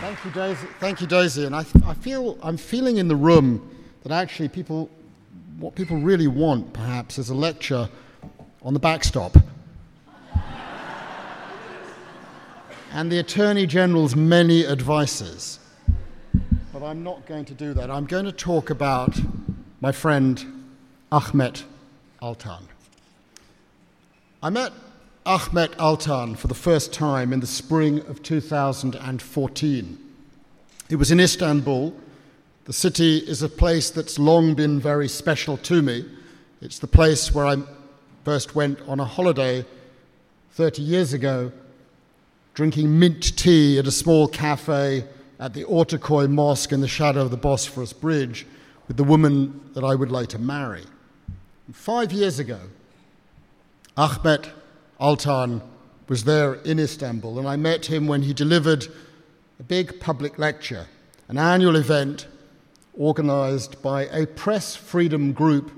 Thank you, Daisy. Thank you, Daisy. And I, I feel I'm feeling in the room that actually people, what people really want, perhaps, is a lecture on the backstop. And the Attorney General's many advices. But I'm not going to do that. I'm going to talk about my friend Ahmet Altan. I met Ahmet Altan for the first time in the spring of 2014. It was in Istanbul. The city is a place that's long been very special to me. It's the place where I first went on a holiday 30 years ago, drinking mint tea at a small cafe at the Ortaköy Mosque in the shadow of the Bosphorus Bridge with the woman that I would later marry. Five years ago, Ahmet Altan was there in Istanbul, and I met him when he delivered a big public lecture, an annual event organized by a press freedom group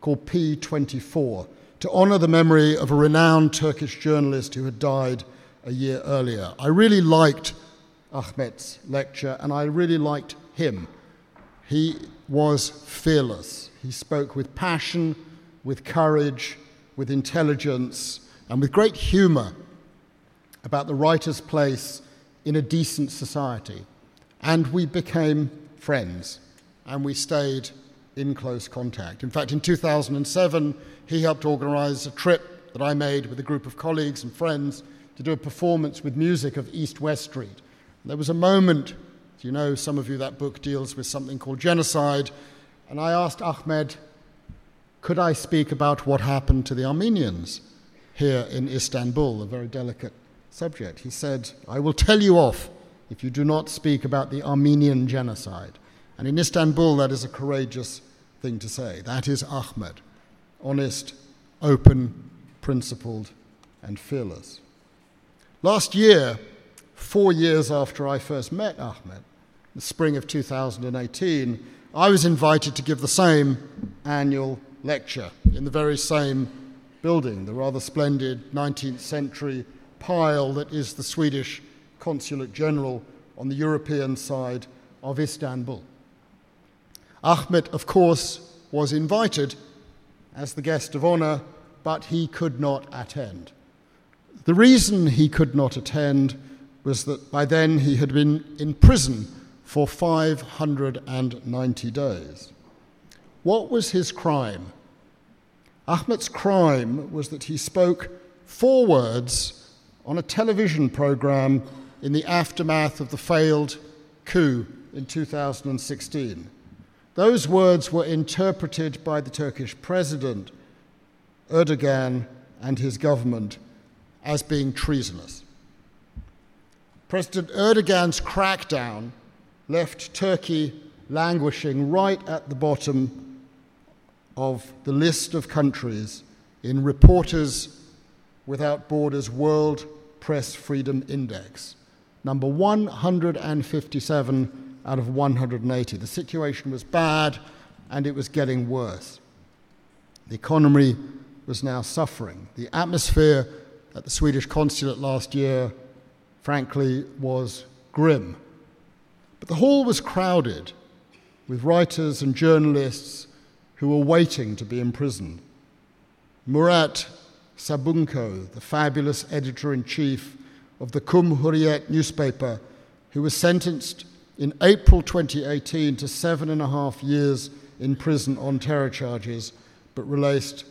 called P24 to honor the memory of a renowned Turkish journalist who had died a year earlier. I really liked Ahmet's lecture, and I really liked him. He was fearless. He spoke with passion, with courage, with intelligence, and with great humor about the writer's place in a decent society. And we became friends, and we stayed in close contact. In fact, in 2007, he helped organize a trip that I made with a group of colleagues and friends to do a performance with music of East West Street. There was a moment, you know, some of you, that book deals with something called genocide, and I asked Ahmet, could I speak about what happened to the Armenians? here in Istanbul, a very delicate subject. He said, I will tell you off if you do not speak about the Armenian genocide. And in Istanbul, that is a courageous thing to say. That is Ahmet, honest, open, principled, and fearless. Last year, four years after I first met Ahmet, the spring of 2018, I was invited to give the same annual lecture in the very same building, the rather splendid 19th century pile that is the Swedish Consulate General on the European side of Istanbul. Ahmet, of course, was invited as the guest of honor, but he could not attend. The reason he could not attend was that by then he had been in prison for 590 days. What was his crime? Ahmet's crime was that he spoke four words on a television program in the aftermath of the failed coup in 2016. Those words were interpreted by the Turkish president, Erdogan, and his government as being treasonous. President Erdogan's crackdown left Turkey languishing right at the bottom of the list of countries in Reporters Without Borders World Press Freedom Index, number 157 out of 180. The situation was bad and it was getting worse. The economy was now suffering. The atmosphere at the Swedish consulate last year, frankly, was grim. But the hall was crowded with writers and journalists who were waiting to be imprisoned. Murat Sabuncu, the fabulous editor in chief of the Cumhuriyet newspaper, who was sentenced in April 2018 to seven and a half years in prison on terror charges, but released,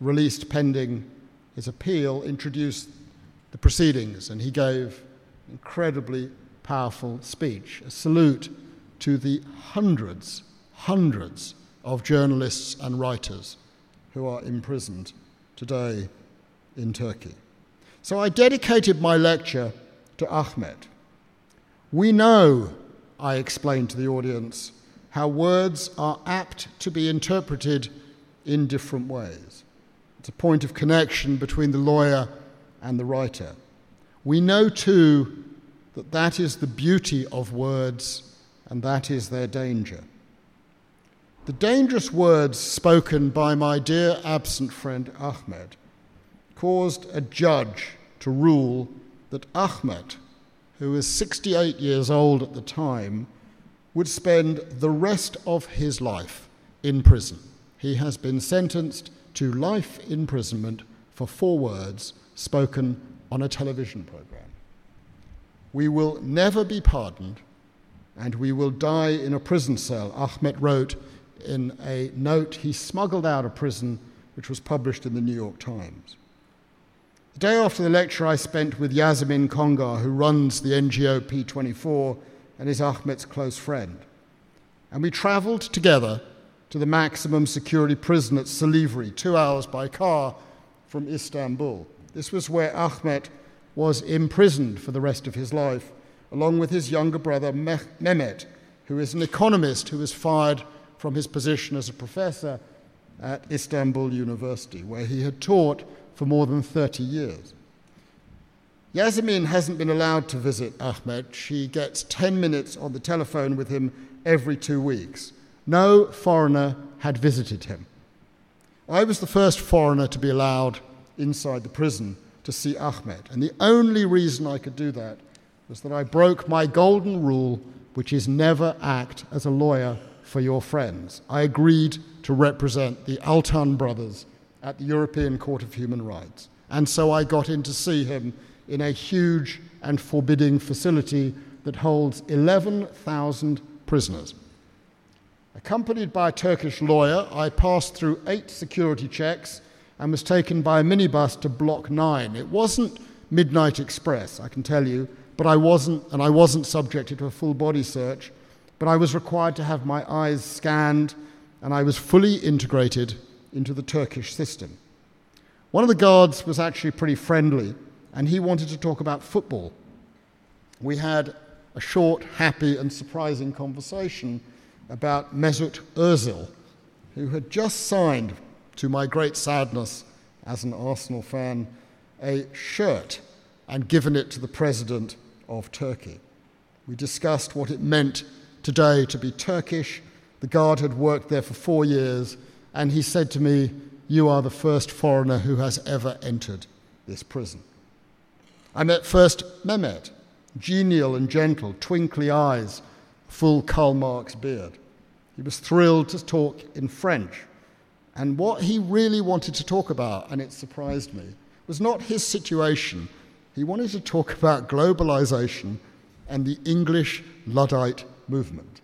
released pending his appeal, introduced the proceedings, and he gave an incredibly powerful speech, a salute to the hundreds, hundreds of journalists and writers who are imprisoned today in Turkey. So I dedicated my lecture to Ahmet. We know, I explained to the audience, how words are apt to be interpreted in different ways. It's a point of connection between the lawyer and the writer. We know, too, that that is the beauty of words and that is their danger. The dangerous words spoken by my dear absent friend Ahmet caused a judge to rule that Ahmet, who was 68 years old at the time, would spend the rest of his life in prison. He has been sentenced to life imprisonment for four words spoken on a television program. We will never be pardoned, and we will die in a prison cell, Ahmet wrote in a note he smuggled out of prison, which was published in the New York Times. The day after the lecture, I spent with Yasemin Congar, who runs the NGO P24 and is Ahmet's close friend. And we traveled together to the maximum security prison at Silivri, two hours by car from Istanbul. This was where Ahmet was imprisoned for the rest of his life, along with his younger brother Mehmet, who is an economist who was fired from his position as a professor at Istanbul University, where he had taught for more than 30 years. Yasemin hasn't been allowed to visit Ahmet. She gets 10 minutes on the telephone with him every two weeks. No foreigner had visited him. I was the first foreigner to be allowed inside the prison to see Ahmet, and the only reason I could do that was that I broke my golden rule, which is never act as a lawyer for your friends. I agreed to represent the Altan brothers at the European Court of Human Rights, and so I got in to see him in a huge and forbidding facility that holds 11,000 prisoners. Accompanied by a Turkish lawyer, I passed through eight security checks and was taken by a minibus to Block 9. It wasn't Midnight Express, I can tell you, but I wasn't, and I wasn't subjected to a full body search, but I was required to have my eyes scanned and I was fully integrated into the Turkish system. One of the guards was actually pretty friendly and he wanted to talk about football. We had a short, happy, and surprising conversation about Mesut Ozil, who had just signed, to my great sadness as an Arsenal fan, a shirt and given it to the president of Turkey. We discussed what it meant today to be Turkish. The guard had worked there for four years, and he said to me, You are the first foreigner who has ever entered this prison. I met first Mehmet, genial and gentle, twinkly eyes, full Karl Marx beard. He was thrilled to talk in French. And what he really wanted to talk about, and it surprised me, was not his situation. He wanted to talk about globalization and the English Luddite movement.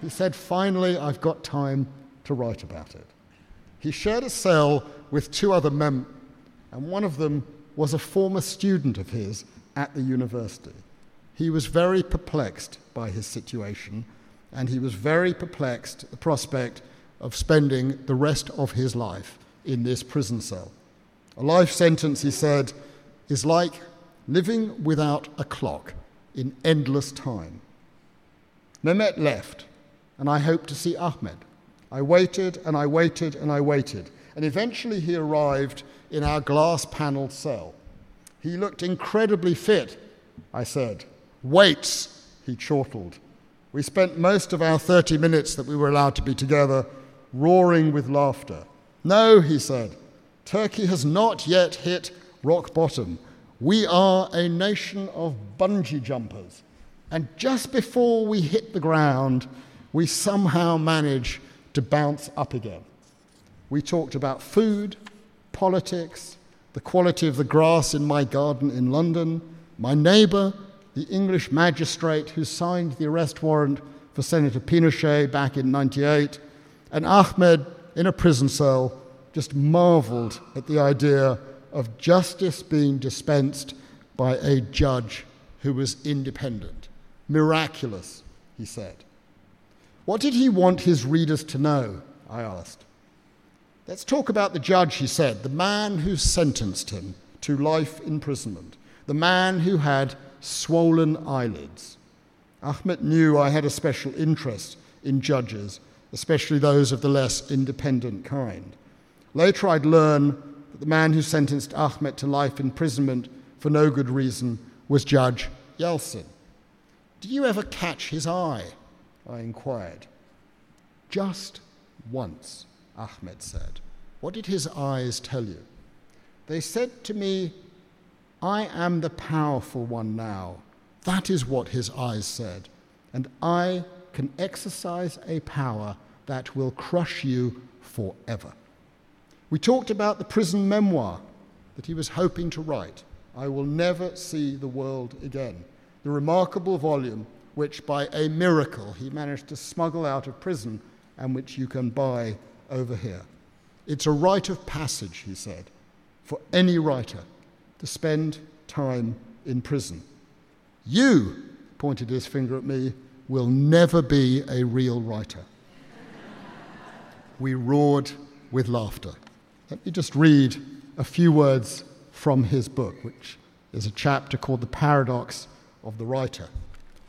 He said, Finally, I've got time to write about it. He shared a cell with two other men, and one of them was a former student of his at the university. He was very perplexed by his situation, and he was very perplexed at the prospect of spending the rest of his life in this prison cell. A life sentence, he said, is like living without a clock in endless time. Mehmet left, and I hoped to see Ahmet. I waited and I waited and I waited, and eventually he arrived in our glass paneled cell. He looked incredibly fit, I said. Weights, he chortled. We spent most of our 30 minutes that we were allowed to be together roaring with laughter. No, he said, Turkey has not yet hit rock bottom. We are a nation of bungee jumpers. And just before we hit the ground, we somehow manage to bounce up again. We talked about food, politics, the quality of the grass in my garden in London, my neighbour, the English magistrate who signed the arrest warrant for Senator Pinochet back in 98, and Ahmet in a prison cell just marveled at the idea of justice being dispensed by a judge who was independent. Miraculous, he said. What did he want his readers to know? I asked. Let's talk about the judge, he said, the man who sentenced him to life imprisonment, the man who had swollen eyelids. Ahmet knew I had a special interest in judges, especially those of the less independent kind. Later, I'd learn that the man who sentenced Ahmet to life imprisonment for no good reason was Judge Yeltsin. Do you ever catch his eye? I inquired. Just once, Ahmet said. What did his eyes tell you? They said to me, I am the powerful one now. That is what his eyes said. And I can exercise a power that will crush you forever. We talked about the prison memoir that he was hoping to write. I will never see the world again. The remarkable volume which, by a miracle, he managed to smuggle out of prison and which you can buy over here. It's a rite of passage, he said, for any writer to spend time in prison. You, pointed his finger at me, will never be a real writer. we roared with laughter. Let me just read a few words from his book, which is a chapter called The Paradox of the Writer.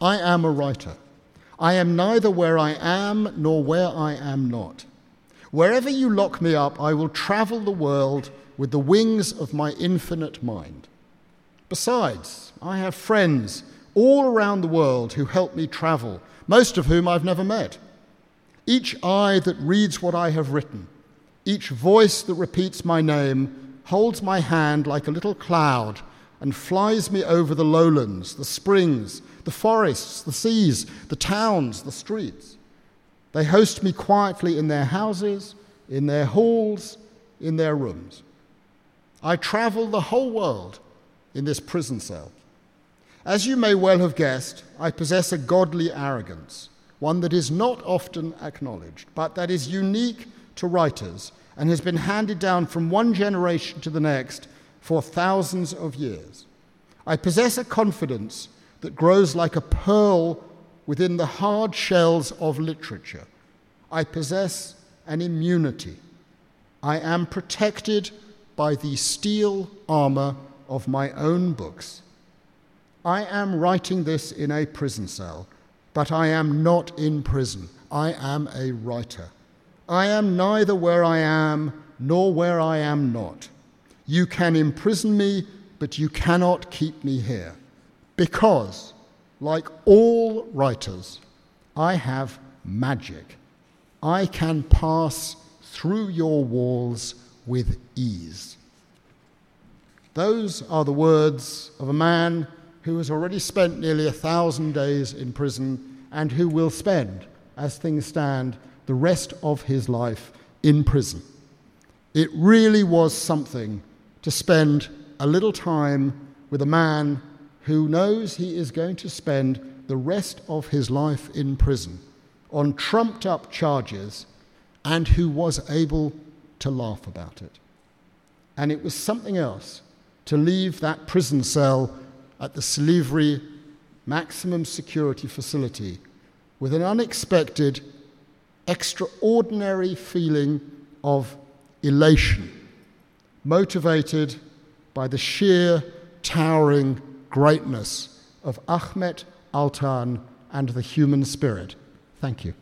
I am a writer. I am neither where I am nor where I am not. Wherever you lock me up, I will travel the world with the wings of my infinite mind. Besides, I have friends all around the world who help me travel, most of whom I've never met. Each eye that reads what I have written, each voice that repeats my name holds my hand like a little cloud and flies me over the lowlands, the springs, the forests, the seas, the towns, the streets. They host me quietly in their houses, in their halls, in their rooms. I travel the whole world in this prison cell. As you may well have guessed, I possess a godly arrogance, one that is not often acknowledged, but that is unique to writers and has been handed down from one generation to the next for thousands of years. I possess a confidence that grows like a pearl within the hard shells of literature. I possess an immunity. I am protected by the steel armor of my own books. I am writing this in a prison cell, but I am not in prison. I am a writer. I am neither where I am nor where I am not. You can imprison me, but you cannot keep me here. Because, like all writers, I have magic. I can pass through your walls with ease. Those are the words of a man who has already spent nearly a thousand days in prison and who will spend, as things stand, the rest of his life in prison. It really was something to spend a little time with a man who knows he is going to spend the rest of his life in prison on trumped up charges and who was able to laugh about it. And it was something else to leave that prison cell at the Silivri maximum security facility with an unexpected extraordinary feeling of elation, motivated by the sheer towering greatness of Ahmet Altan and the human spirit. Thank you.